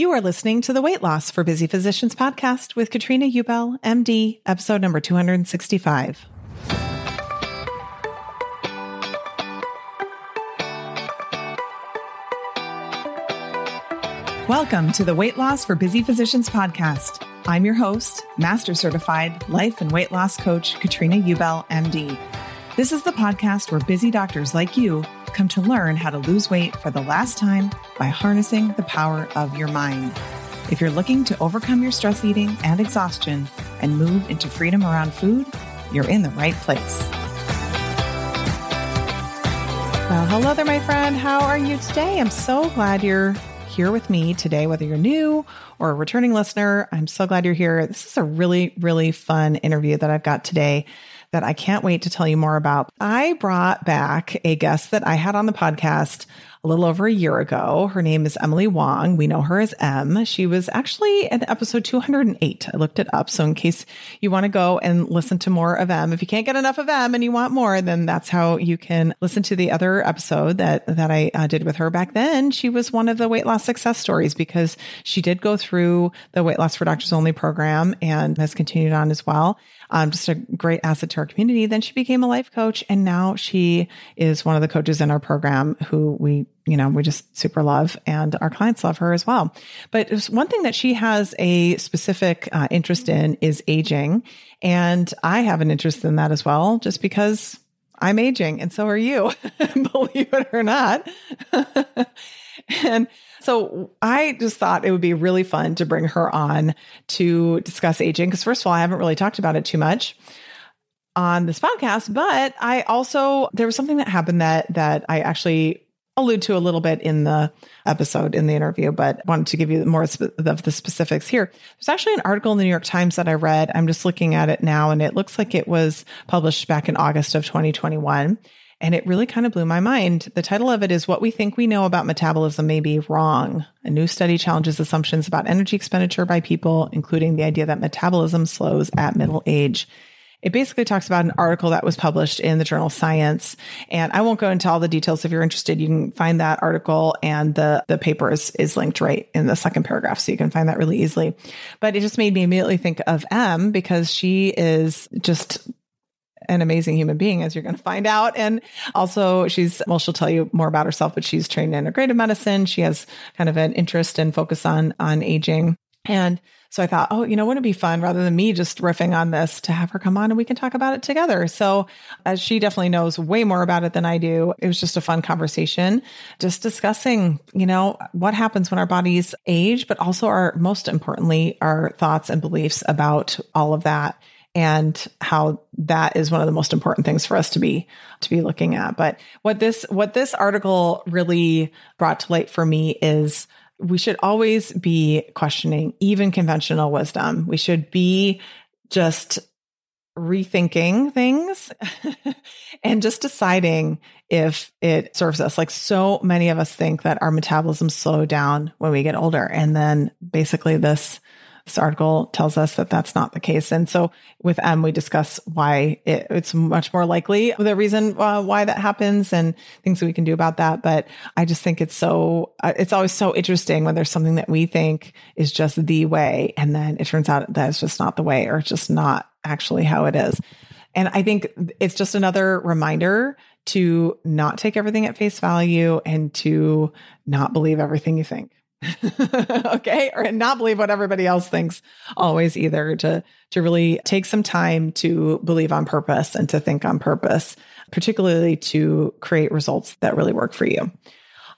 You are listening to the Weight Loss for Busy Physicians podcast with Katrina Ubel, MD, episode number 265. Welcome to the Weight Loss for Busy Physicians podcast. I'm your host, Master Certified Life and Weight Loss Coach Katrina Ubel, MD. This is the podcast where busy doctors like you come to learn how to lose weight for the last time by harnessing the power of your mind. If you're looking to overcome your stress eating and exhaustion and move into freedom around food, you're in the right place. Well, hello there, my friend. How are you today? I'm so glad you're here with me today, whether you're new or a returning listener. I'm so glad you're here. This is a really, really fun interview that I've got today that I can't wait to tell you more about. I brought back a guest that I had on the podcast a little over a year ago. Her name is Emily Wong. We know her as Em. She was actually in episode 208. I looked it up. So in case you want to go and listen to more of Em, if you can't get enough of Em and you want more, then that's how you can listen to the other episode that, that I uh, did with her back then. She was one of the weight loss success stories because she did go through the weight loss for doctors only program and has continued on as well um, just a great asset to our community. Then she became a life coach and now she is one of the coaches in our program who we, you know, we just super love and our clients love her as well. But one thing that she has a specific uh, interest in is aging. And I have an interest in that as well, just because I'm aging and so are you, believe it or not. and so I just thought it would be really fun to bring her on to discuss aging. Because, first of all, I haven't really talked about it too much on this podcast, but I also, there was something that happened that, that I actually allude to a little bit in the episode in the interview, but wanted to give you more of the specifics here. There's actually an article in the New York Times that I read. I'm just looking at it now and it looks like it was published back in August of 2021. And it really kind of blew my mind. The title of it is What We Think We Know About Metabolism May Be Wrong. A new study challenges assumptions about energy expenditure by people, including the idea that metabolism slows at middle age. It basically talks about an article that was published in the journal Science. And I won't go into all the details. If you're interested, you can find that article and the, the paper is, is linked right in the second paragraph. So you can find that really easily. But it just made me immediately think of Em because she is just an amazing human being, as you're going to find out. And also, she's, well, she'll tell you more about herself, but she's trained in integrative medicine. She has kind of an interest and focus on, on aging. And so I thought, oh, you know, wouldn't it be fun rather than me just riffing on this to have her come on and we can talk about it together. So as she definitely knows way more about it than I do, it was just a fun conversation, just discussing, you know, what happens when our bodies age, but also our most importantly, our thoughts and beliefs about all of that and how that is one of the most important things for us to be to be looking at but what this what this article really brought to light for me is we should always be questioning even conventional wisdom we should be just rethinking things and just deciding if it serves us. Like so many of us think that our metabolism slow down when we get older. And then basically this this article tells us that that's not the case. And so with Em, we discuss why it, it's much more likely the reason uh, why that happens and things that we can do about that. But I just think it's so, uh, it's always so interesting when there's something that we think is just the way. And then it turns out that it's just not the way or it's just not actually how it is. And I think it's just another reminder to not take everything at face value and to not believe everything you think. okay or not believe what everybody else thinks always either to to really take some time to believe on purpose and to think on purpose particularly to create results that really work for you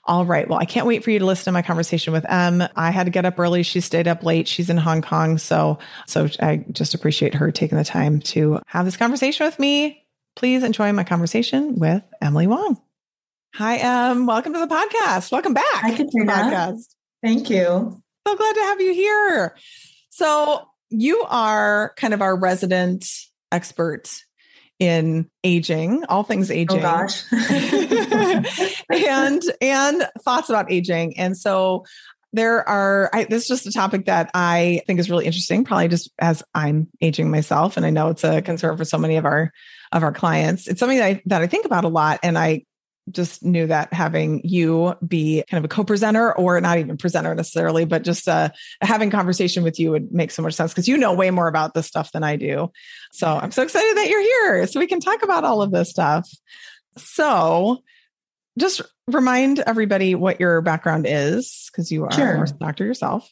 all right well i can't wait for you to listen to my conversation with em i had to get up early she stayed up late she's in hong kong so so i just appreciate her taking the time to have this conversation with me please enjoy my conversation with emily wong Hi, Em. Welcome to the podcast. Welcome back. Hi, Katrina. Podcast. Thank you. So glad to have you here. So, you are kind of our resident expert in aging, all things oh, aging. Oh gosh. and and thoughts about aging. And so there are I, this is just a topic that I think is really interesting, probably just as I'm aging myself and I know it's a concern for so many of our of our clients. It's something that I, that I think about a lot and I just knew that having you be kind of a co-presenter or not even presenter necessarily but just uh, having conversation with you would make so much sense because you know way more about this stuff than i do so i'm so excited that you're here so we can talk about all of this stuff so just remind everybody what your background is because you are sure. a doctor yourself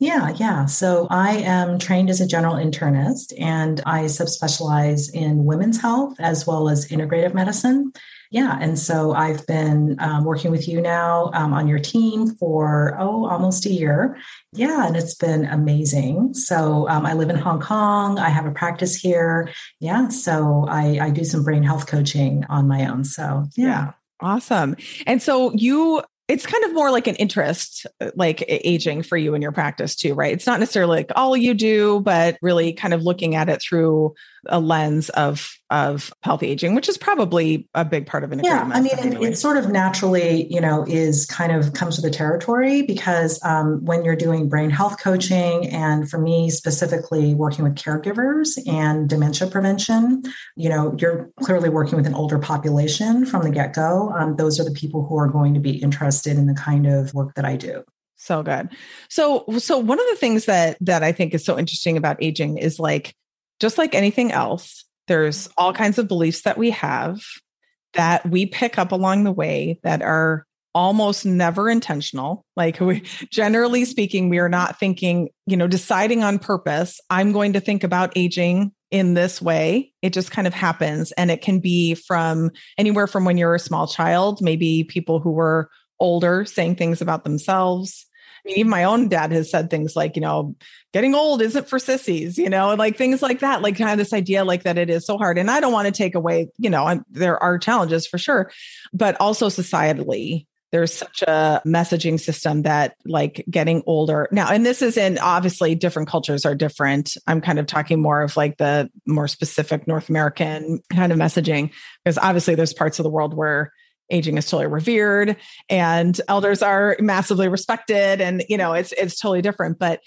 yeah, yeah. So I am trained as a general internist and I subspecialize in women's health as well as integrative medicine. Yeah. And so I've been um, working with you now um, on your team for, oh, almost a year. Yeah. And it's been amazing. So um, I live in Hong Kong. I have a practice here. Yeah. So I, I do some brain health coaching on my own. So, yeah. yeah. Awesome. And so you it's kind of more like an interest uh, like aging for you in your practice too right it's not necessarily like all you do but really kind of looking at it through a lens of of healthy aging which is probably a big part of an yeah i mean it, it, sort of naturally you know is kind of comes with the territory because um, when you're doing brain health coaching and for me specifically working with caregivers and dementia prevention you know you're clearly working with an older population from the get-go. Um, those are the people who are going to be interested in the kind of work that i do. So good. So so one of the things that that i think is so interesting about aging is like just like anything else, there's all kinds of beliefs that we have that we pick up along the way that are almost never intentional. Like we generally speaking, we are not thinking, you know, deciding on purpose, I'm going to think about aging in this way. It just kind of happens. And it can be from anywhere from when you're a small child, maybe people who were older saying things about themselves mean, even my own dad has said things like, you know, getting old isn't for sissies, you know, like things like that, like kind of this idea like that it is so hard. And I don't want to take away, you know, I'm, there are challenges for sure, but also societally, there's such a messaging system that like getting older now and this is in obviously different cultures are different i'm kind of talking more of like the more specific north american kind of messaging because obviously there's parts of the world where aging is totally revered and elders are massively respected and you know it's it's totally different. But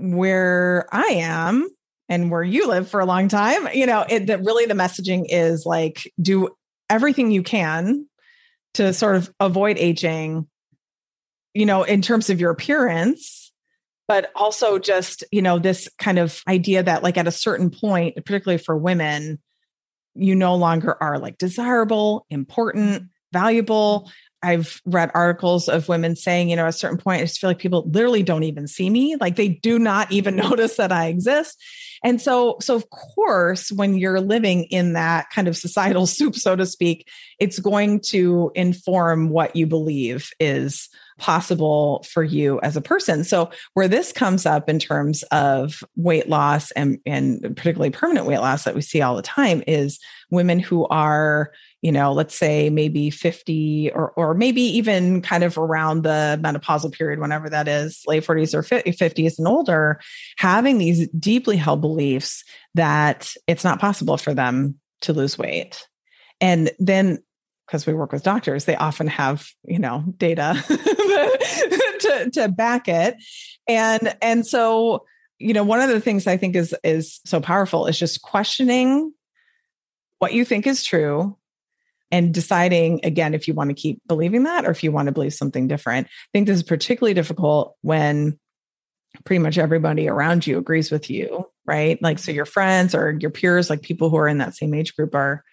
where i am and where you live for a long time you know it that really the messaging is like do everything you can to sort of avoid aging you know in terms of your appearance but also just you know this kind of idea that like at a certain point particularly for women you no longer are like desirable important valuable. I've read articles of women saying, you know, at a certain point, I just feel like people literally don't even see me. Like they do not even notice that I exist. And so, so of course, when you're living in that kind of societal soup, so to speak, it's going to inform what you believe is possible for you as a person. So where this comes up in terms of weight loss and, and particularly permanent weight loss that we see all the time is women who are, you know, let's say maybe 50 or, or maybe even kind of around the menopausal period, whenever that is, late 40s or 50s and older, having these deeply held beliefs that it's not possible for them to lose weight. And then because we work with doctors, they often have, you know, data to, to back it. And and so, you know, one of the things I think is is so powerful is just questioning what you think is true and deciding again if you want to keep believing that or if you want to believe something different. I think this is particularly difficult when pretty much everybody around you agrees with you, right? Like so your friends or your peers, like people who are in that same age group are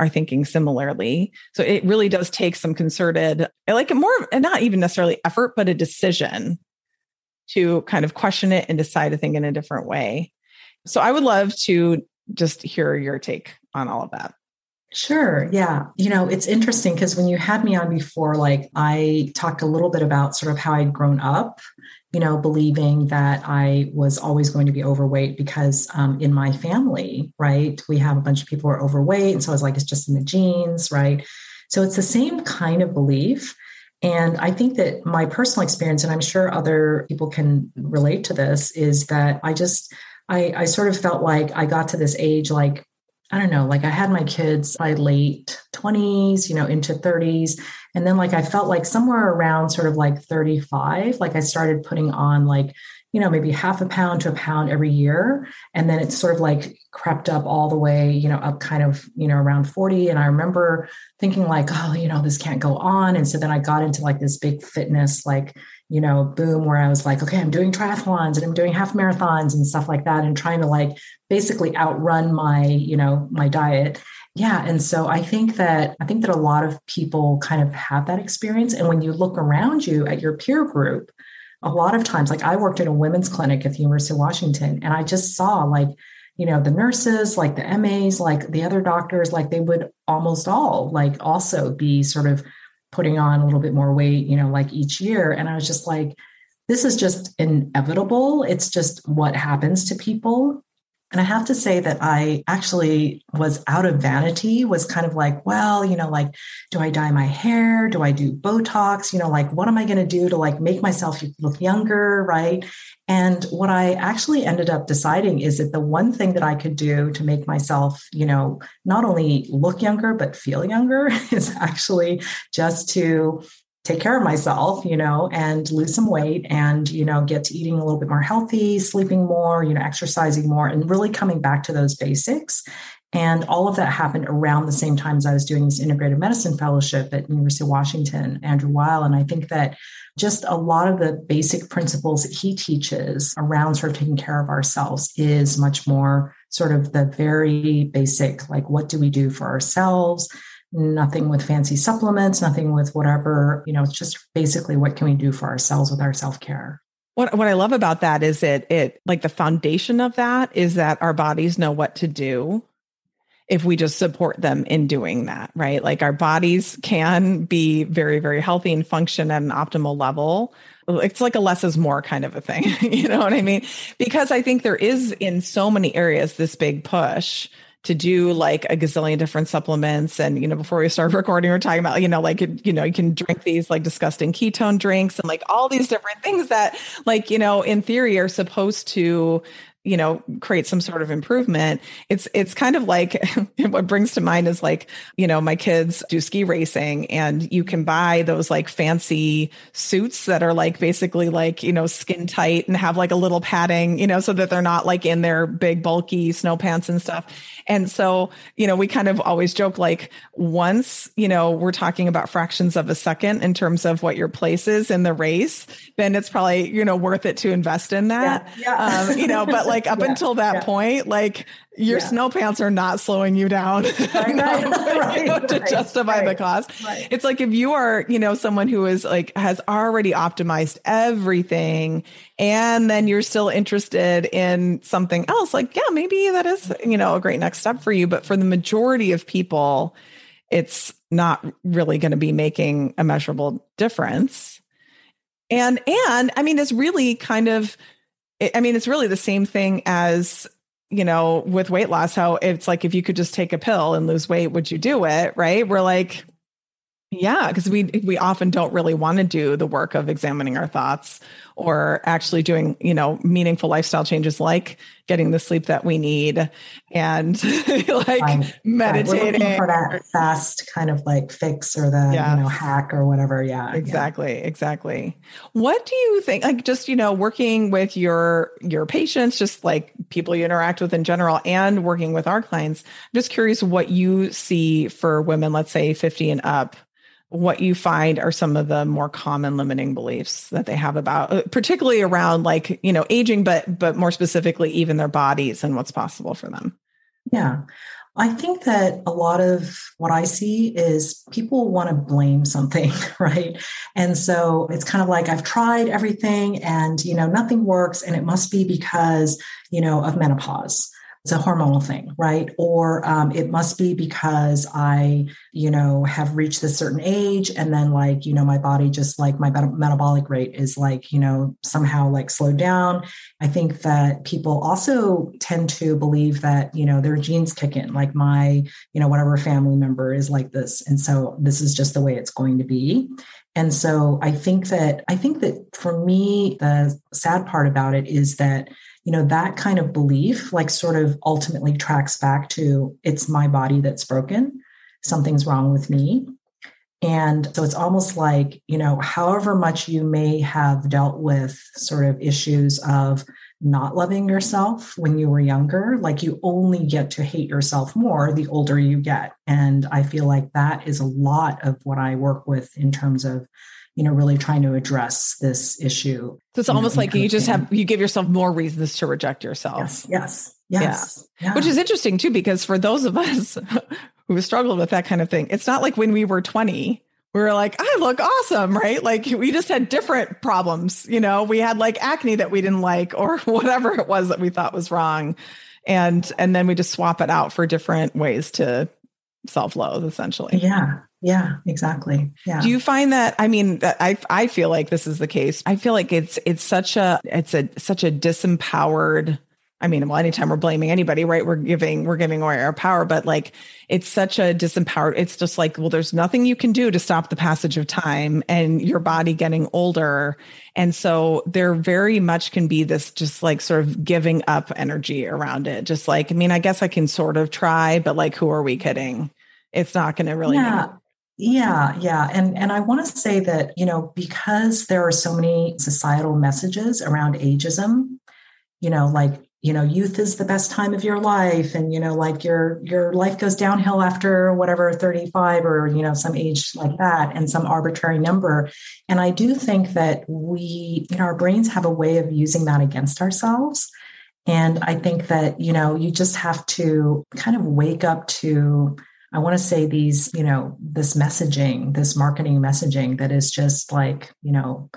are thinking similarly. So it really does take some concerted, I like it more, not even necessarily effort, but a decision to kind of question it and decide to think in a different way. So I would love to just hear your take on all of that. Sure. Yeah. You know, it's interesting because when you had me on before, like I talked a little bit about sort of how I'd grown up you know, believing that I was always going to be overweight because um, in my family, right, we have a bunch of people who are overweight. And so I was like, it's just in the genes, right? So it's the same kind of belief. And I think that my personal experience, and I'm sure other people can relate to this, is that I just, I, I sort of felt like I got to this age like I don't know, like I had my kids by late 20s, you know, into 30s. And then like I felt like somewhere around sort of like 35, like I started putting on like, you know, maybe half a pound to a pound every year. And then it's sort of like crept up all the way, you know, up kind of, you know, around 40. And I remember thinking like, oh, you know, this can't go on. And so then I got into like this big fitness, like, you know, boom, where I was like, okay, I'm doing triathlons and I'm doing half marathons and stuff like that, and trying to like basically outrun my, you know, my diet. Yeah. And so I think that I think that a lot of people kind of have that experience. And when you look around you at your peer group, a lot of times, like I worked at a women's clinic at the University of Washington, and I just saw like, you know, the nurses, like the MAs, like the other doctors, like they would almost all like also be sort of putting on a little bit more weight, you know, like each year. And I was just like, this is just inevitable. It's just what happens to people. And I have to say that I actually was out of vanity, was kind of like, well, you know, like, do I dye my hair? Do I do Botox? You know, like, what am I going to do to like make myself look younger? Right. And what I actually ended up deciding is that the one thing that I could do to make myself, you know, not only look younger, but feel younger is actually just to take care of myself, you know, and lose some weight and, you know, get to eating a little bit more healthy, sleeping more, you know, exercising more, and really coming back to those basics. And all of that happened around the same time as I was doing this integrative medicine fellowship at University of Washington, Andrew Weil. And I think that just a lot of the basic principles that he teaches around sort of taking care of ourselves is much more sort of the very basic, like what do we do for ourselves? Nothing with fancy supplements, nothing with whatever, you know, it's just basically what can we do for ourselves with our self-care. What what I love about that is it it like the foundation of that is that our bodies know what to do if we just support them in doing that, right? Like our bodies can be very, very healthy and function at an optimal level. It's like a less is more kind of a thing. you know what I mean? Because I think there is in so many areas this big push to do like a gazillion different supplements. And, you know, before we started recording, we are talking about, you know, like, you know, you can drink these like disgusting ketone drinks and like all these different things that, like, you know, in theory are supposed to you know create some sort of improvement it's it's kind of like what brings to mind is like you know my kids do ski racing and you can buy those like fancy suits that are like basically like you know skin tight and have like a little padding you know so that they're not like in their big bulky snow pants and stuff and so you know we kind of always joke like once you know we're talking about fractions of a second in terms of what your place is in the race then it's probably you know worth it to invest in that yeah, yeah. Um, you know but like up yeah, until that yeah. point, like your yeah. snow pants are not slowing you down right, right, right, you know, to justify the cost. It's like if you are, you know, someone who is like has already optimized everything and then you're still interested in something else, like, yeah, maybe that is, you know, a great next step for you. But for the majority of people, it's not really going to be making a measurable difference. And and I mean, it's really kind of I mean, it's really the same thing as you know, with weight loss, how it's like if you could just take a pill and lose weight, would you do it? Right? We're like, yeah, because we we often don't really want to do the work of examining our thoughts or actually doing, you know, meaningful lifestyle changes like getting the sleep that we need and like right. meditating right. for that fast kind of like fix or the yes. you know hack or whatever. Yeah. Exactly. Yeah. Exactly. What do you think like just, you know, working with your your patients, just like people you interact with in general and working with our clients, I'm just curious what you see for women, let's say 50 and up what you find are some of the more common limiting beliefs that they have about uh, particularly around like you know aging but but more specifically even their bodies and what's possible for them. Yeah. I think that a lot of what i see is people want to blame something right? And so it's kind of like i've tried everything and you know nothing works and it must be because you know of menopause it's a hormonal thing, right? Or um, it must be because I, you know, have reached a certain age and then like, you know, my body just like my metabolic rate is like, you know, somehow like slowed down. I think that people also tend to believe that, you know, their genes kick in, like my, you know, whatever family member is like this. And so this is just the way it's going to be. And so I think that, I think that for me, the sad part about it is that you know that kind of belief like sort of ultimately tracks back to it's my body that's broken. Something's wrong with me. And so it's almost like you know however much you may have dealt with sort of issues of not loving yourself when you were younger like you only get to hate yourself more the older you get. And i feel like that is a lot of what i work with in terms of you know, really trying to address this issue. So it's almost know, like you just have, you give yourself more reasons to reject yourself. Yes. Yes. Yes. Yeah. yeah. Which is interesting too, because for those of us who have struggled with that kind of thing, it's not like when we were 20, we were like, I look awesome, right? Like we just had different problems. You know, we had like acne that we didn't like or whatever it was that we thought was wrong. And and then we just swap it out for different ways to self-loathe essentially. Yeah. Yeah, exactly. Yeah. Do you find that I mean I I feel like this is the case. I feel like it's it's such a it's a such a disempowered I mean, well, anytime we're blaming anybody, right? We're giving, we're giving away our power, but like it's such a disempowered, it's just like, well, there's nothing you can do to stop the passage of time and your body getting older. And so there very much can be this just like sort of giving up energy around it. Just like, I mean, I guess I can sort of try, but like, who are we kidding? It's not going to really. Yeah. Yeah, yeah. And and I want to say that, you know, because there are so many societal messages around ageism, you know, like, you know, youth is the best time of your life and you know, like your your life goes downhill after whatever 35 or you know, some age like that and some arbitrary number. And I do think that we, you know, our brains have a way of using that against ourselves. And I think that, you know, you just have to kind of wake up to I want to say these, you know, this messaging, this marketing messaging that is just like, you know,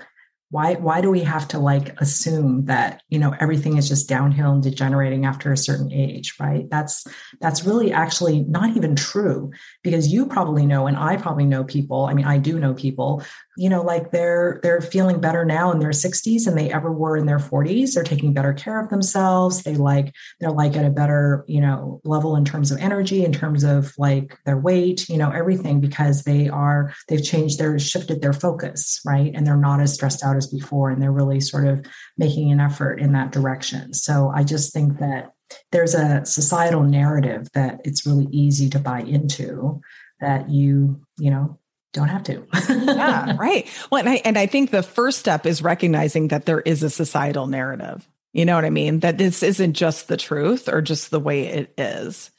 why why do we have to like assume that you know everything is just downhill and degenerating after a certain age right? That's that's really actually not even true because you probably know and i probably know people i mean i do know people you know like they're they're feeling better now in their 60s than they ever were in their 40s they're taking better care of themselves. They like they're like at a better you know level in terms of energy in terms of like their weight you know everything because they are they've changed their shifted their focus right? And they're not as stressed out as before and they're really sort of making an effort in that direction. So i just think that there's a societal narrative that it's really easy to buy into that you you know don't have to. yeah, right. Well, and I, and I think the first step is recognizing that there is a societal narrative. You know what I mean? That this isn't just the truth or just the way it is.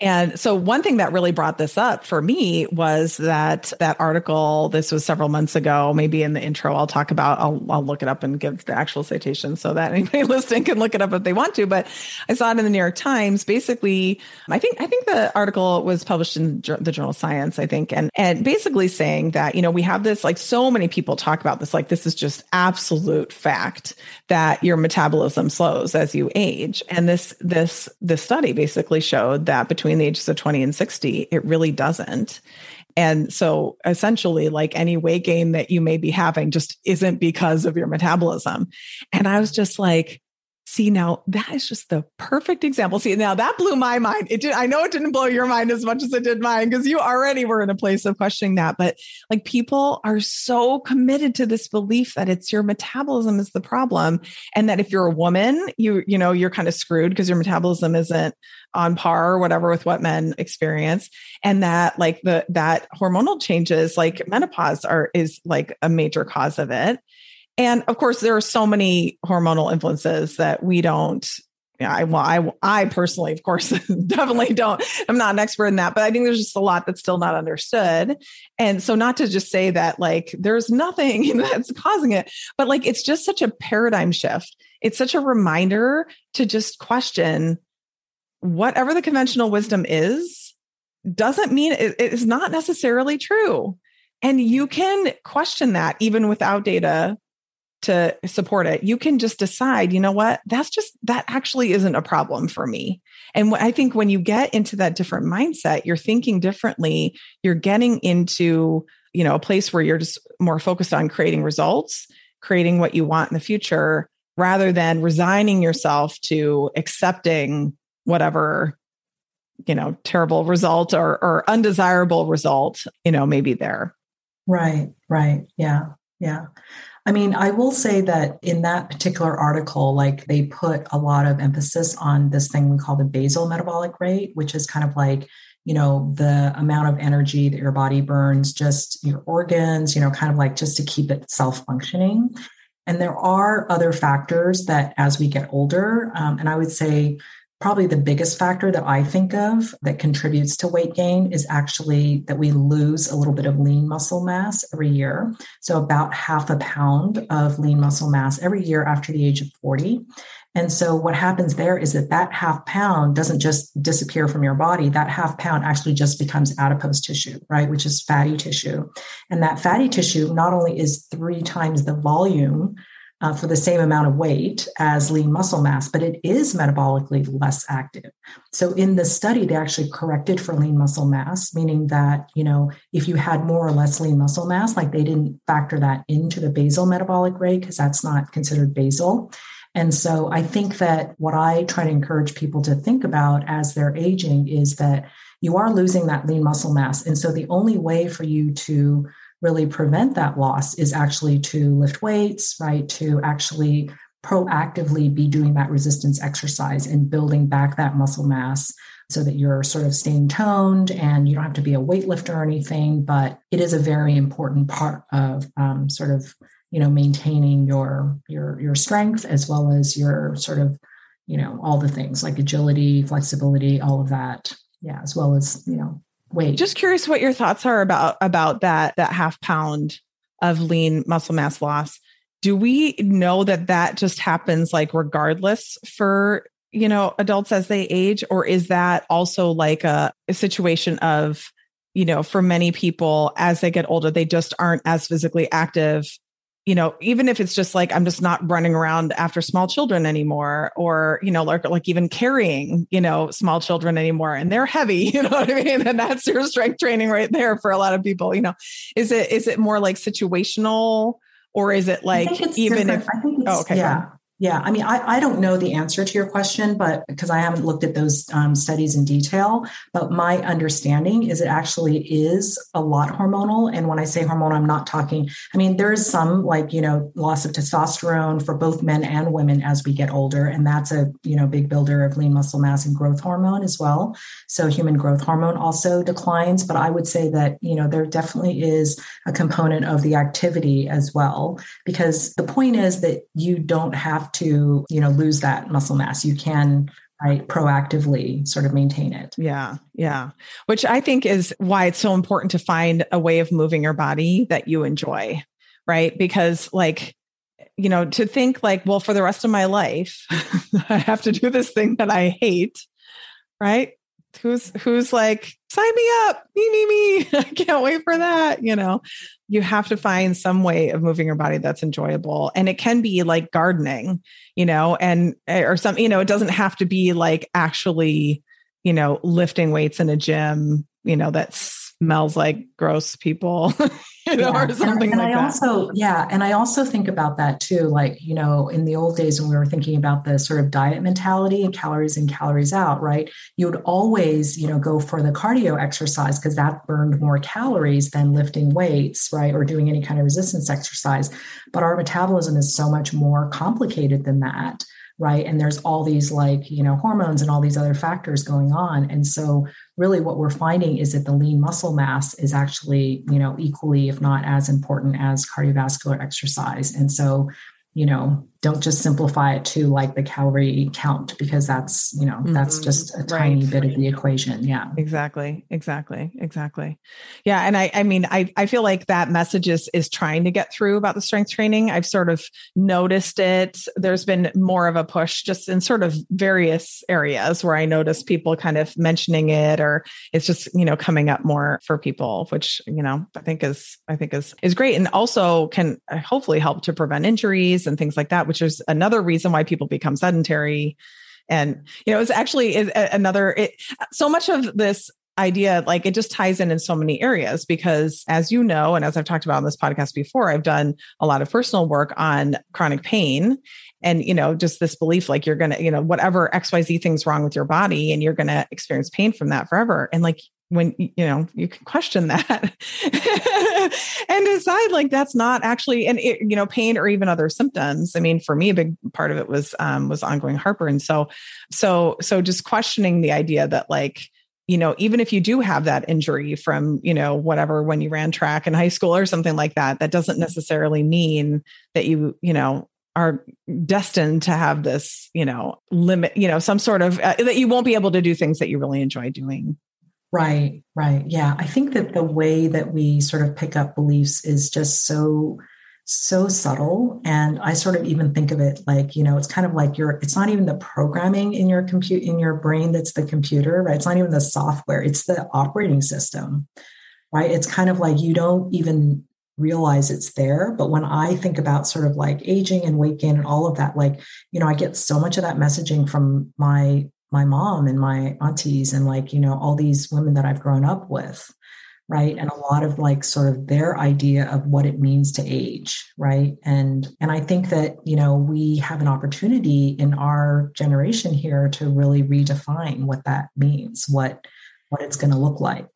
And so one thing that really brought this up for me was that that article, this was several months ago, maybe in the intro, I'll talk about, I'll, I'll look it up and give the actual citation so that anybody listening can look it up if they want to. But I saw it in the New York Times. Basically, I think, I think the article was published in the journal Science, I think, and, and basically saying that, you know, we have this, like so many people talk about this, like this is just absolute fact that your metabolism slows as you age. And this, this, this study basically showed that between the ages of 20 and 60, it really doesn't. And so essentially, like any weight gain that you may be having just isn't because of your metabolism. And I was just like, See, now that is just the perfect example. See, now that blew my mind. It did, I know it didn't blow your mind as much as it did mine because you already were in a place of questioning that. But like people are so committed to this belief that it's your metabolism is the problem. And that if you're a woman, you, you know, you're kind of screwed because your metabolism isn't on par or whatever with what men experience. And that like the that hormonal changes like menopause are is like a major cause of it. And of course, there are so many hormonal influences that we don't. Yeah, I, well, I, I personally, of course, definitely don't. I'm not an expert in that, but I think there's just a lot that's still not understood. And so, not to just say that like there's nothing that's causing it, but like it's just such a paradigm shift. It's such a reminder to just question whatever the conventional wisdom is, doesn't mean it is not necessarily true. And you can question that even without data to support it, you can just decide, you know what, that's just, that actually isn't a problem for me. And I think when you get into that different mindset, you're thinking differently, you're getting into, you know, a place where you're just more focused on creating results, creating what you want in the future, rather than resigning yourself to accepting whatever you know terrible result or, or undesirable result you know maybe there. Right right. Yeah yeah I mean, I will say that in that particular article, like they put a lot of emphasis on this thing we call the basal metabolic rate, which is kind of like, you know, the amount of energy that your body burns, just your organs, you know, kind of like just to keep it self functioning. And there are other factors that as we get older, um, and I would say probably the biggest factor that I think of that contributes to weight gain is actually that we lose a little bit of lean muscle mass every year. So, about half a pound of lean muscle mass every year after the age of 40. And so, what happens there is that that half pound doesn't just disappear from your body. That half pound actually just becomes adipose tissue, right? Which is fatty tissue. And that fatty tissue not only is three times the volume uh, for the same amount of weight as lean muscle mass, but it is metabolically less active. So in the study, they actually corrected for lean muscle mass, meaning that, you know, if you had more or less lean muscle mass, like they didn't factor that into the basal metabolic rate because that's not considered basal. And so I think that what I try to encourage people to think about as they're aging is that you are losing that lean muscle mass. And so the only way for you to really prevent that loss is actually to lift weights, right? To actually proactively be doing that resistance exercise and building back that muscle mass so that you're sort of staying toned and you don't have to be a weightlifter or anything. But it is a very important part of um, sort of you know maintaining your your your strength as well as your sort of you know all the things like agility flexibility all of that yeah as well as you know weight. Just curious what your thoughts are about about that that half pound of lean muscle mass loss. Do we know that that just happens like regardless for you know adults as they age or is that also like a, a situation of you know for many people as they get older they just aren't as physically active you know, even if it's just like I'm just not running around after small children anymore, or you know, like like even carrying, you know, small children anymore, and they're heavy, you know what I mean? And that's your strength training right there for a lot of people. You know, is it is it more like situational, or is it like even different. if? I think it's, oh, okay, yeah. Yeah, I mean, I, I don't know the answer to your question, but because I haven't looked at those um, studies in detail, but my understanding is it actually is a lot hormonal. And when I say hormonal, I'm not talking, I mean, there is some like, you know, loss of testosterone for both men and women as we get older. And that's a, you know, big builder of lean muscle mass and growth hormone as well. So human growth hormone also declines. But I would say that, you know, there definitely is a component of the activity as well, because the point is that you don't have to, you know, lose that muscle mass. You can right proactively sort of maintain it. Yeah yeah. Which i think is why it's so important to find a way of moving your body that you enjoy right? Because like you know to think like well for the rest of my life i have to do this thing that i hate right who's who's like sign me up me me me. I can't wait for that you know? You have to find some way of moving your body that's enjoyable and it can be like gardening you know and eh, or something you know it doesn't have to be like actually you know lifting weights in a gym you know that's smells like gross people, you know, yeah. or something and, and like I that. Also, yeah, and I also think about that too. Like, you know, in the old days when we were thinking about the sort of diet mentality and calories in, calories out, right? You would always, you know, go for the cardio exercise because that burned more calories than lifting weights, right? Or doing any kind of resistance exercise. But our metabolism is so much more complicated than that right and there's all these like you know hormones and all these other factors going on and so really what we're finding is that the lean muscle mass is actually you know equally if not as important as cardiovascular exercise. And so you know don't just simplify it to like the calorie count because that's you know mm-hmm. that's just a tiny right. bit of the equation. Yeah. Exactly. Exactly. Exactly. Yeah. And i i mean i i feel like that message is is trying to get through about the strength training. I've sort of noticed it. There's been more of a push just in sort of various areas where i notice people kind of mentioning it or it's just you know coming up more for people which you know i think is i think is is great and also can uh, hopefully help to prevent injuries and things like that which is another reason why people become sedentary. And, you know, it's actually another, it, so much of this idea like it just ties in in so many areas because as you know and as i've talked about on this podcast before i've done a lot of personal work on chronic pain and you know just this belief like you're gonna you know whatever xyz things wrong with your body and you're gonna experience pain from that forever and like when you know you can question that. And decide like that's not actually and it, you know pain or even other symptoms. I mean for me a big part of it was um was ongoing heartburn. So so so just questioning the idea that like you know even if you do have that injury from you know whatever when you ran track in high school or something like that that doesn't necessarily mean that you you know are destined to have this you know limit you know some sort of uh, that you won't be able to do things that you really enjoy doing Right, right. Yeah. I think that the way that we sort of pick up beliefs is just so so subtle and i sort of even think of it like you know it's kind of like your it's not even the programming in your compute in your brain that's the computer right it's not even the software it's the operating system right it's kind of like you don't even realize it's there but when i think about sort of like aging and weight gain and all of that like you know i get so much of that messaging from my my mom and my aunties and like you know all these women that i've grown up with right? And a lot of like sort of their idea of what it means to age right? And and i think that you know we have an opportunity in our generation here to really redefine what that means what what it's going to look like.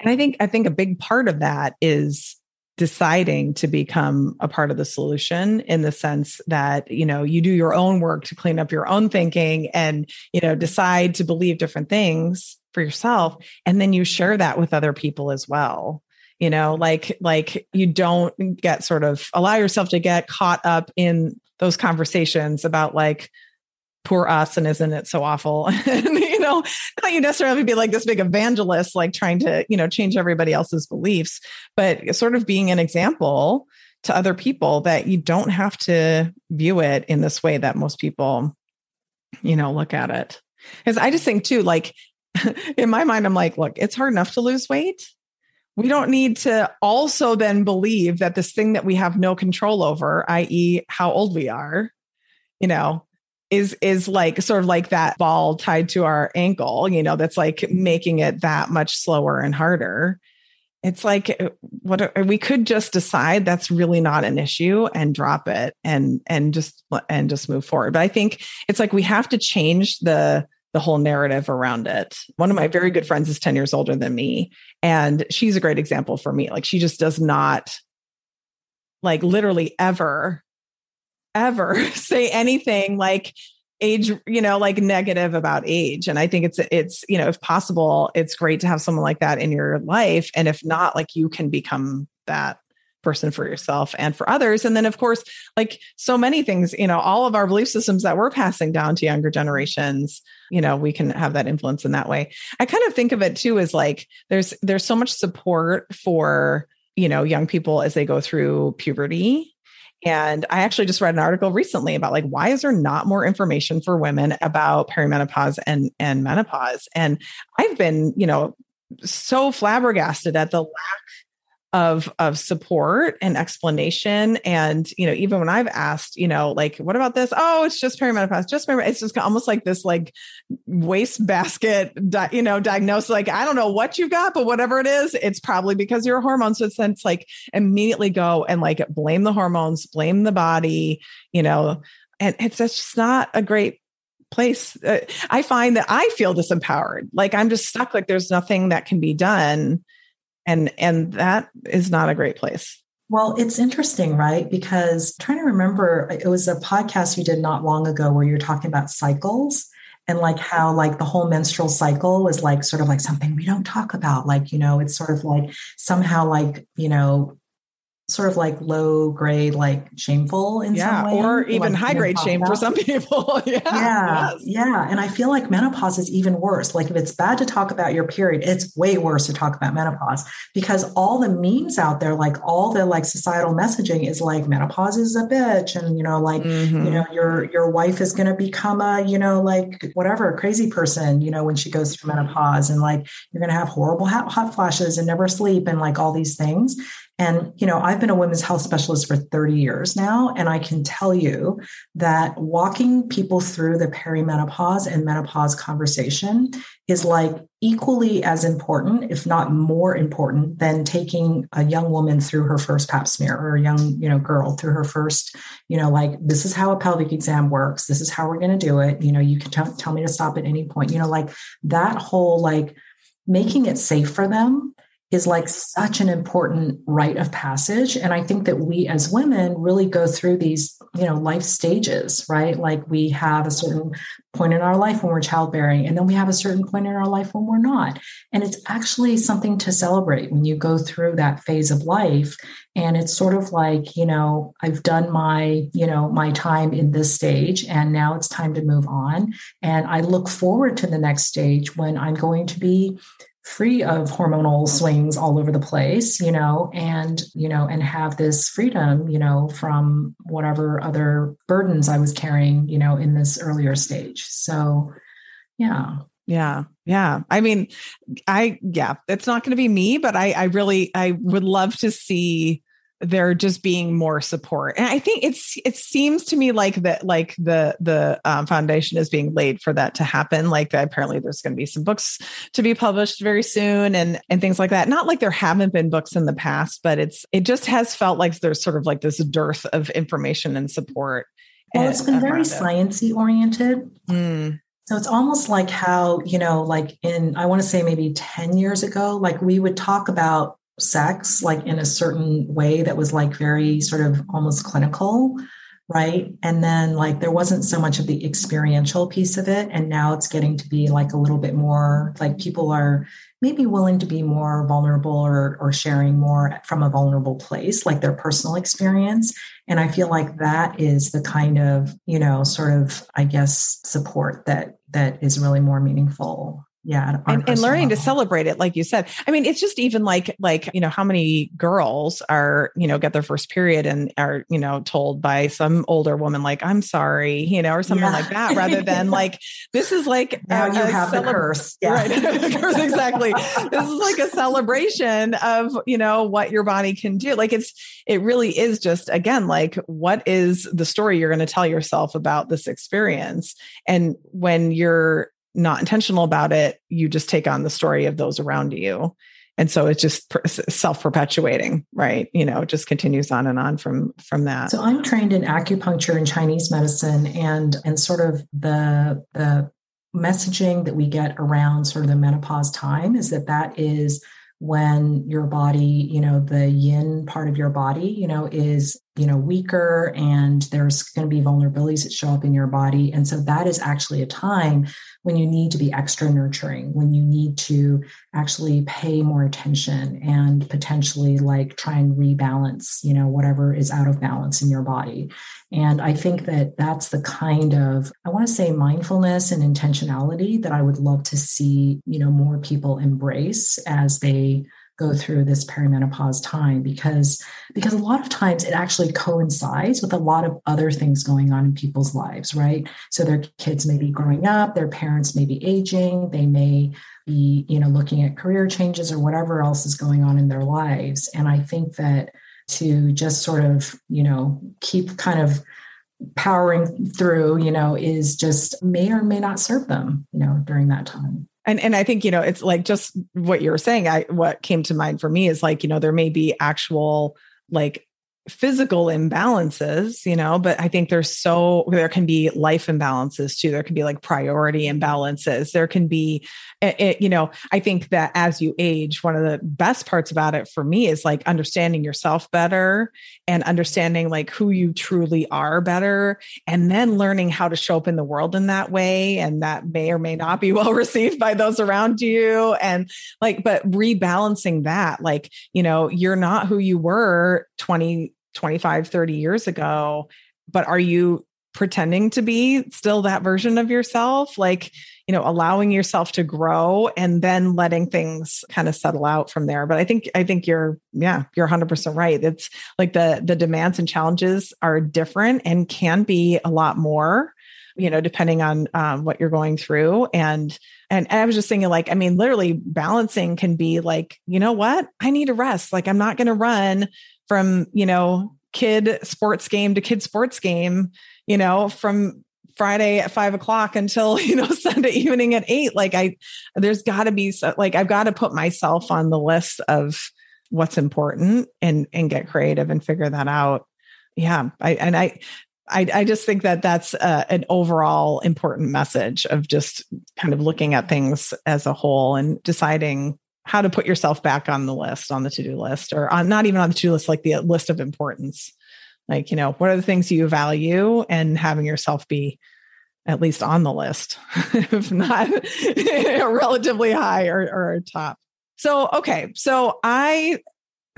And i think i think a big part of that is deciding to become a part of the solution in the sense that you know you do your own work to clean up your own thinking and you know decide to believe different things for yourself. And then you share that with other people as well. You know like like you don't get sort of allow yourself to get caught up in those conversations about like poor us and isn't it so awful? And you know not you necessarily be like this big evangelist like trying to you know change everybody else's beliefs but sort of being an example to other people that you don't have to view it in this way that most people you know look at it. Because i just think too like in my mind i'm like look it's hard enough to lose weight. We don't need to also then believe that this thing that we have no control over i.e how old we are you know is is like sort of like that ball tied to our ankle you know that's like making it that much slower and harder it's like uh, what we could just decide that's really not an issue and drop it and and just and just move forward but i think it's like we have to change the the whole narrative around it. One of my very good friends is 10 years older than me. And she's a great example for me. Like, she just does not, like, literally ever ever say anything like age you know like negative about age and i think it's it's you know if possible it's great to have someone like that in your life and if not like you can become that person for yourself and for others. And then, of course, like so many things, you know, all of our belief systems that we're passing down to younger generations, you know, we can have that influence in that way. I kind of think of it too as like there's there's so much support for, you know, young people as they go through puberty. And I actually just read an article recently about like why is there not more information for women about perimenopause and and menopause? And I've been, you know, so flabbergasted at the lack of of support and explanation. And you know even when i've asked you know like what about this? Oh it's just perimenopause just remember it's just almost like this like waste basket di- you know diagnosis. Like i don't know what you've got but whatever it is it's probably because your hormones so it's, it's like immediately go and like blame the hormones blame the body you know and it's just not a great place. Uh, i find that i feel disempowered. Like i'm just stuck like there's nothing that can be done and and that is not a great place. Well it's interesting right? Because I'm trying to remember it was a podcast you did not long ago where you're talking about cycles and like how like the whole menstrual cycle was like sort of like something we don't talk about. Like you know it's sort of like somehow like you know sort of like low grade, like shameful in yeah, some way. Or even like, high grade shame for some people. yeah. Yeah. Yes. Yeah. And I feel like menopause is even worse. Like if it's bad to talk about your period, it's way worse to talk about menopause because all the memes out there, like all the like societal messaging is like menopause is a bitch. And, you know, like, mm-hmm. you know, your, your wife is going to become a, you know, like whatever crazy person, you know, when she goes through menopause and like, you're going to have horrible hot, hot flashes and never sleep and like all these things. And, you know, I've been a women's health specialist for 30 years now. And I can tell you that walking people through the perimenopause and menopause conversation is like equally as important, if not more important, than taking a young woman through her first pap smear or a young, you know, girl through her first, you know, like this is how a pelvic exam works. This is how we're going to do it. You know, you can t- tell me to stop at any point, you know, like that whole like making it safe for them is like such an important rite of passage. And i think that we as women really go through these you know life stages right? Like we have a certain point in our life when we're childbearing and then we have a certain point in our life when we're not. And it's actually something to celebrate when you go through that phase of life. And it's sort of like you know i've done my you know my time in this stage and now it's time to move on. And i look forward to the next stage when i'm going to be free of hormonal swings all over the place you know and you know and have this freedom you know from whatever other burdens i was carrying you know in this earlier stage. So yeah. Yeah. Yeah. I mean i yeah it's not going to be me but i i really i would love to see there just being more support. And i think it's it seems to me like that like the the um, foundation is being laid for that to happen. Like apparently there's going to be some books to be published very soon and and things like that. Not like there haven't been books in the past but it's it just has felt like there's sort of like this dearth of information and support well it's been very sciencey oriented mm. So it's almost like how, you know, like in, I want to say maybe 10 years ago, like we would talk about sex like in a certain way that was like very sort of almost clinical right? And then like there wasn't so much of the experiential piece of it and now it's getting to be like a little bit more like people are maybe willing to be more vulnerable or or sharing more from a vulnerable place like their personal experience. And i feel like that is the kind of you know sort of i guess support that that is really more meaningful yeah and, and learning level. to celebrate it like you said i mean it's just even like like you know how many girls are you know get their first period and are you know told by some older woman like i'm sorry you know or something yeah. like that rather than like this is like now a, you have celebra- the curse yeah. right curse, exactly this is like a celebration of you know what your body can do like it's it really is just again like what is the story you're going to tell yourself about this experience and when you're not intentional about it, you just take on the story of those around you. And so it's just self perpetuating, right? You know, it just continues on and on from from that. So I'm trained in acupuncture and Chinese medicine, and and sort of the the messaging that we get around sort of the menopause time is that that is when your body, you know, the yin part of your body, you know, is you know weaker and there's going to be vulnerabilities that show up in your body and so that is actually a time when you need to be extra nurturing when you need to actually pay more attention and potentially like try and rebalance you know whatever is out of balance in your body. And i think that that's the kind of i want to say mindfulness and intentionality that i would love to see you know more people embrace as they go through this perimenopause time because because a lot of times it actually coincides with a lot of other things going on in people's lives right? So their kids may be growing up their parents may be aging they may be you know looking at career changes or whatever else is going on in their lives. And i think that to just sort of you know keep kind of powering through you know is just may or may not serve them you know during that time and and I think you know it's like just what you're saying. I what came to mind for me is like you know there may be actual like physical imbalances, you know, but I think there's so there can be life imbalances too. There can be like priority imbalances. There can be, it, it, you know, I think that as you age, one of the best parts about it for me is like understanding yourself better and understanding like who you truly are better, and then learning how to show up in the world in that way. And that may or may not be well received by those around you. And like, but rebalancing that, like, you know, you're not who you were 20 25, 30 years ago, but are you pretending to be still that version of yourself? Like, you know, allowing yourself to grow and then letting things kind of settle out from there. But I think, I think you're, yeah, you're 100% right. It's like the, the demands and challenges are different and can be a lot more you know depending on um, what you're going through and and i was just thinking like i mean literally balancing can be like you know what i need a rest like i'm not going to run from, you know, kid sports game to kid sports game, you know, from Friday at five o'clock until, you know, Sunday evening at eight. Like I, there's gotta be like, I've got to put myself on the list of what's important and, and get creative and figure that out. Yeah. I, and I, I, I just think that that's uh, an overall important message of just kind of looking at things as a whole and deciding how to put yourself back on the list, on the to do list, or on not even on the to do list, like the list of importance. Like, you know, what are the things you value and having yourself be at least on the list, if not relatively high or, or top. So, okay. So I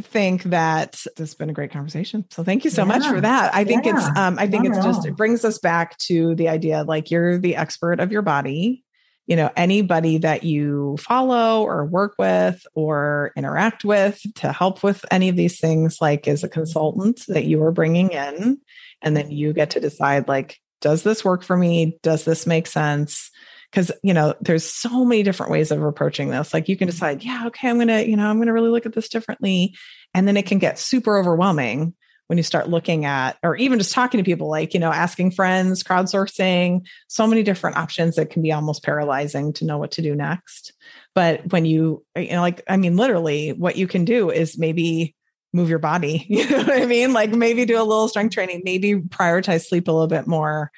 think that this has been a great conversation. So thank you so yeah. much for that. I think yeah. it's um I think Not it's just it brings us back to the idea like you're the expert of your body you know anybody that you follow or work with or interact with to help with any of these things like as a consultant that you are bringing in. And then you get to decide like does this work for me? Does this make sense? Because you know there's so many different ways of approaching this. Like you can decide yeah okay i'm gonna you know i'm gonna really look at this differently. And then it can get super overwhelming when you start looking at or even just talking to people like you know asking friends crowdsourcing so many different options that can be almost paralyzing to know what to do next. But when you uh, you know like i mean literally what you can do is maybe move your body you know what i mean? Like maybe do a little strength training maybe prioritize sleep a little bit more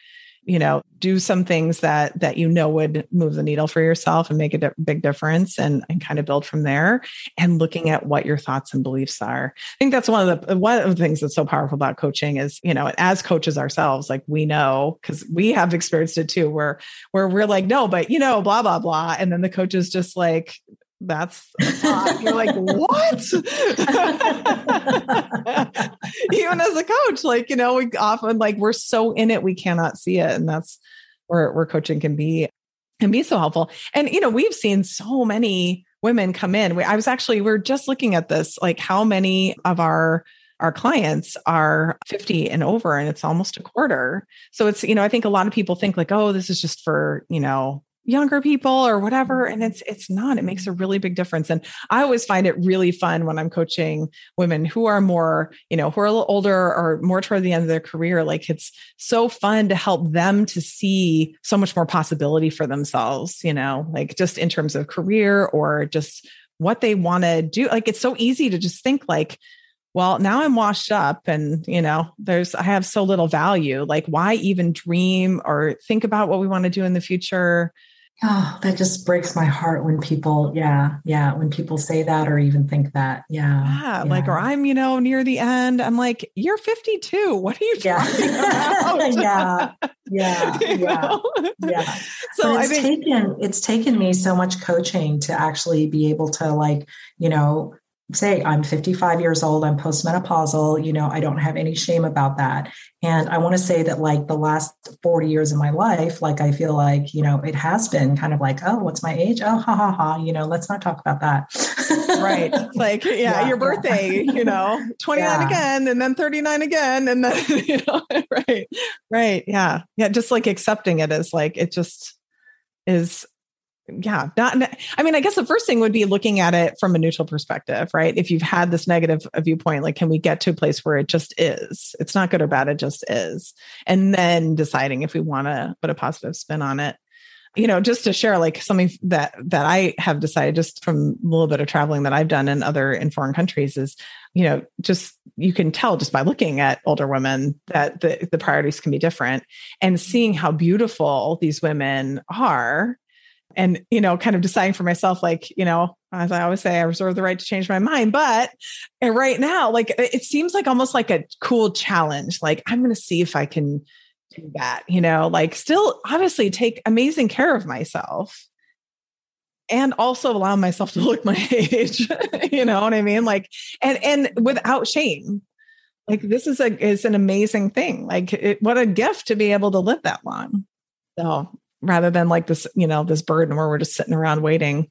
you know do some things that that you know would move the needle for yourself and make a big difference and, and kind of build from there and looking at what your thoughts and beliefs are. I think that's one of the one of the things that's so powerful about coaching is you know as coaches ourselves like we know because we have experienced it too where where we're like no but you know blah blah blah. And then the coach is just like that's you're like what? Even as a coach like you know we often like we're so in it we cannot see it and that's where where coaching can be can be so helpful. And you know we've seen so many women come in. We, i was actually we are just looking at this like how many of our our clients are 50 and over and it's almost a quarter. So it's you know i think a lot of people think like oh this is just for you know younger people or whatever and mm-hmm. it's it's not it makes a really big difference and i always find it really fun when i'm coaching women who are more you know who are a little older or more toward the end of their career like it's so fun to help them to see so much more possibility for themselves you know like just in terms of career or just what they want to do like it's so easy to just think like well now i'm washed up and you know there's i have so little value like why even dream or think about what we want to do in the future Oh, that just breaks my heart when people, yeah, yeah, when people say that or even think that. Yeah. Yeah. yeah. Like, or I'm, you know, near the end. I'm like, you're 52. What are you yeah. talking about? yeah. Yeah. Yeah. yeah. So but it's I think taken, it's taken me so much coaching to actually be able to like, you know, say I'm 55 years old, I'm postmenopausal, you know, I don't have any shame about that. And I want to say that like the last 40 years of my life, like I feel like, you know, it has been kind of like, oh, what's my age? Oh, ha ha ha, you know, let's not talk about that. right. Like, yeah, yeah your birthday, yeah. you know, 29 yeah. again and then 39 again. And then, you know, right. Right. Yeah. Yeah. Just like accepting it as like, it just is yeah not i mean i guess the first thing would be looking at it from a neutral perspective right? If you've had this negative uh, viewpoint like can we get to a place where it just is? It's not good or bad it just is. And then deciding if we want to put a positive spin on it. You know just to share like something that that i have decided just from a little bit of traveling that i've done in other in foreign countries is you know just you can tell just by looking at older women that the, the priorities can be different. And seeing how beautiful these women are and you know kind of deciding for myself like you know as i always say i reserve the right to change my mind but eh, right now like it seems like almost like a cool challenge like i'm going to see if i can do that you know like still obviously take amazing care of myself and also allow myself to look my age you know what i mean? Like and and without shame. Like this is a is an amazing thing. Like it, what a gift to be able to live that long. So rather than like this, you know, this burden where we're just sitting around waiting,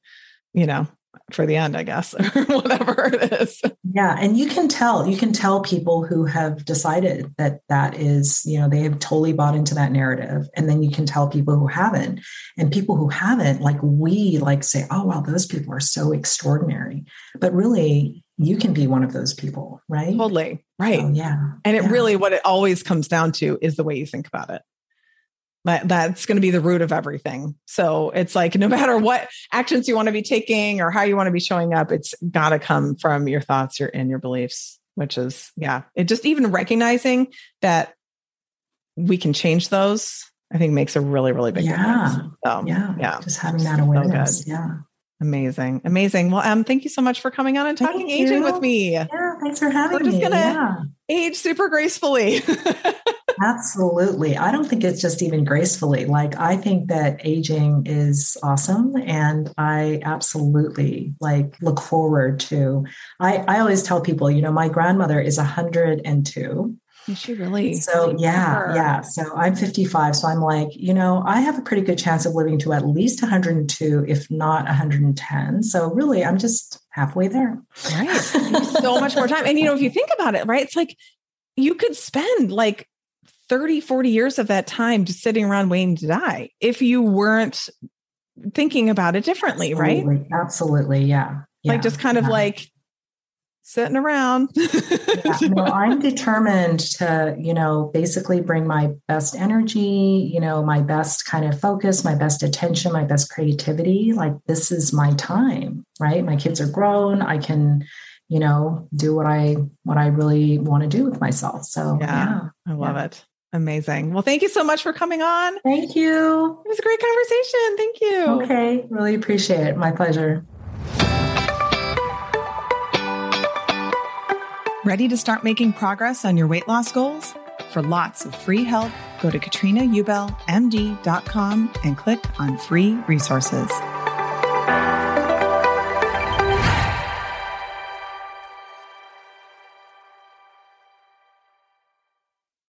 you know, for the end, I guess, or whatever it is. Yeah. And you can tell, you can tell people who have decided that that is, you know, they have totally bought into that narrative. And then you can tell people who haven't. And people who haven't, like we like say, oh, wow, those people are so extraordinary. But really, you can be one of those people, right? Totally. Right. So, yeah. And it yeah. really, what it always comes down to is the way you think about it that, that's going to be the root of everything. So it's like no matter what actions you want to be taking or how you want to be showing up, it's got to come from your thoughts your and your beliefs, which is yeah, it just even recognizing that we can change those, I think makes a really really big yeah. difference. So, yeah, yeah, just having that awareness. So yeah. Amazing. Amazing. Well, um, thank you so much for coming on and talking aging with me. Yeah, thanks for having We're just me. gonna yeah. age super gracefully. Absolutely. I don't think it's just even gracefully. Like I think that aging is awesome and I absolutely like look forward to I I always tell people, you know, my grandmother is 102 is she really? So yeah, yeah. So I'm 55. So I'm like, you know, I have a pretty good chance of living to at least 102, if not 110. So really, I'm just halfway there. Right. so much more time. And you know, if you think about it, right, it's like you could spend like 30, 40 years of that time just sitting around waiting to die if you weren't thinking about it differently, Absolutely. right? Absolutely. Yeah. yeah. Like just kind yeah. of like sitting around. yeah, no, I'm determined to, you know, basically bring my best energy, you know, my best kind of focus, my best attention, my best creativity. Like this is my time, right? My kids are grown. I can, you know, do what I what I really want to do with myself. So yeah, yeah I love it. Amazing. Well, thank you so much for coming on. Thank you. It was a great conversation. Thank you. Okay. Really appreciate it. My pleasure. Ready to start making progress on your weight loss goals? For lots of free help, go to katrinaubellmd.com and click on free resources.